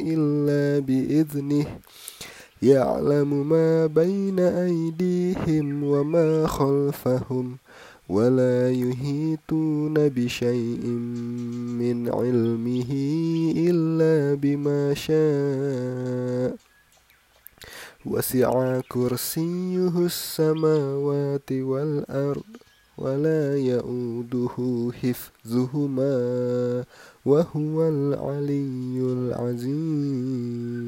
إلا بإذنه. يعلم ما بين أيديهم وما خلفهم ولا يهيتون بشيء من علمه إلا بما شاء. وسع كرسيه السماوات والأرض ولا يؤوده حفظهما. وهو العلي العزيز.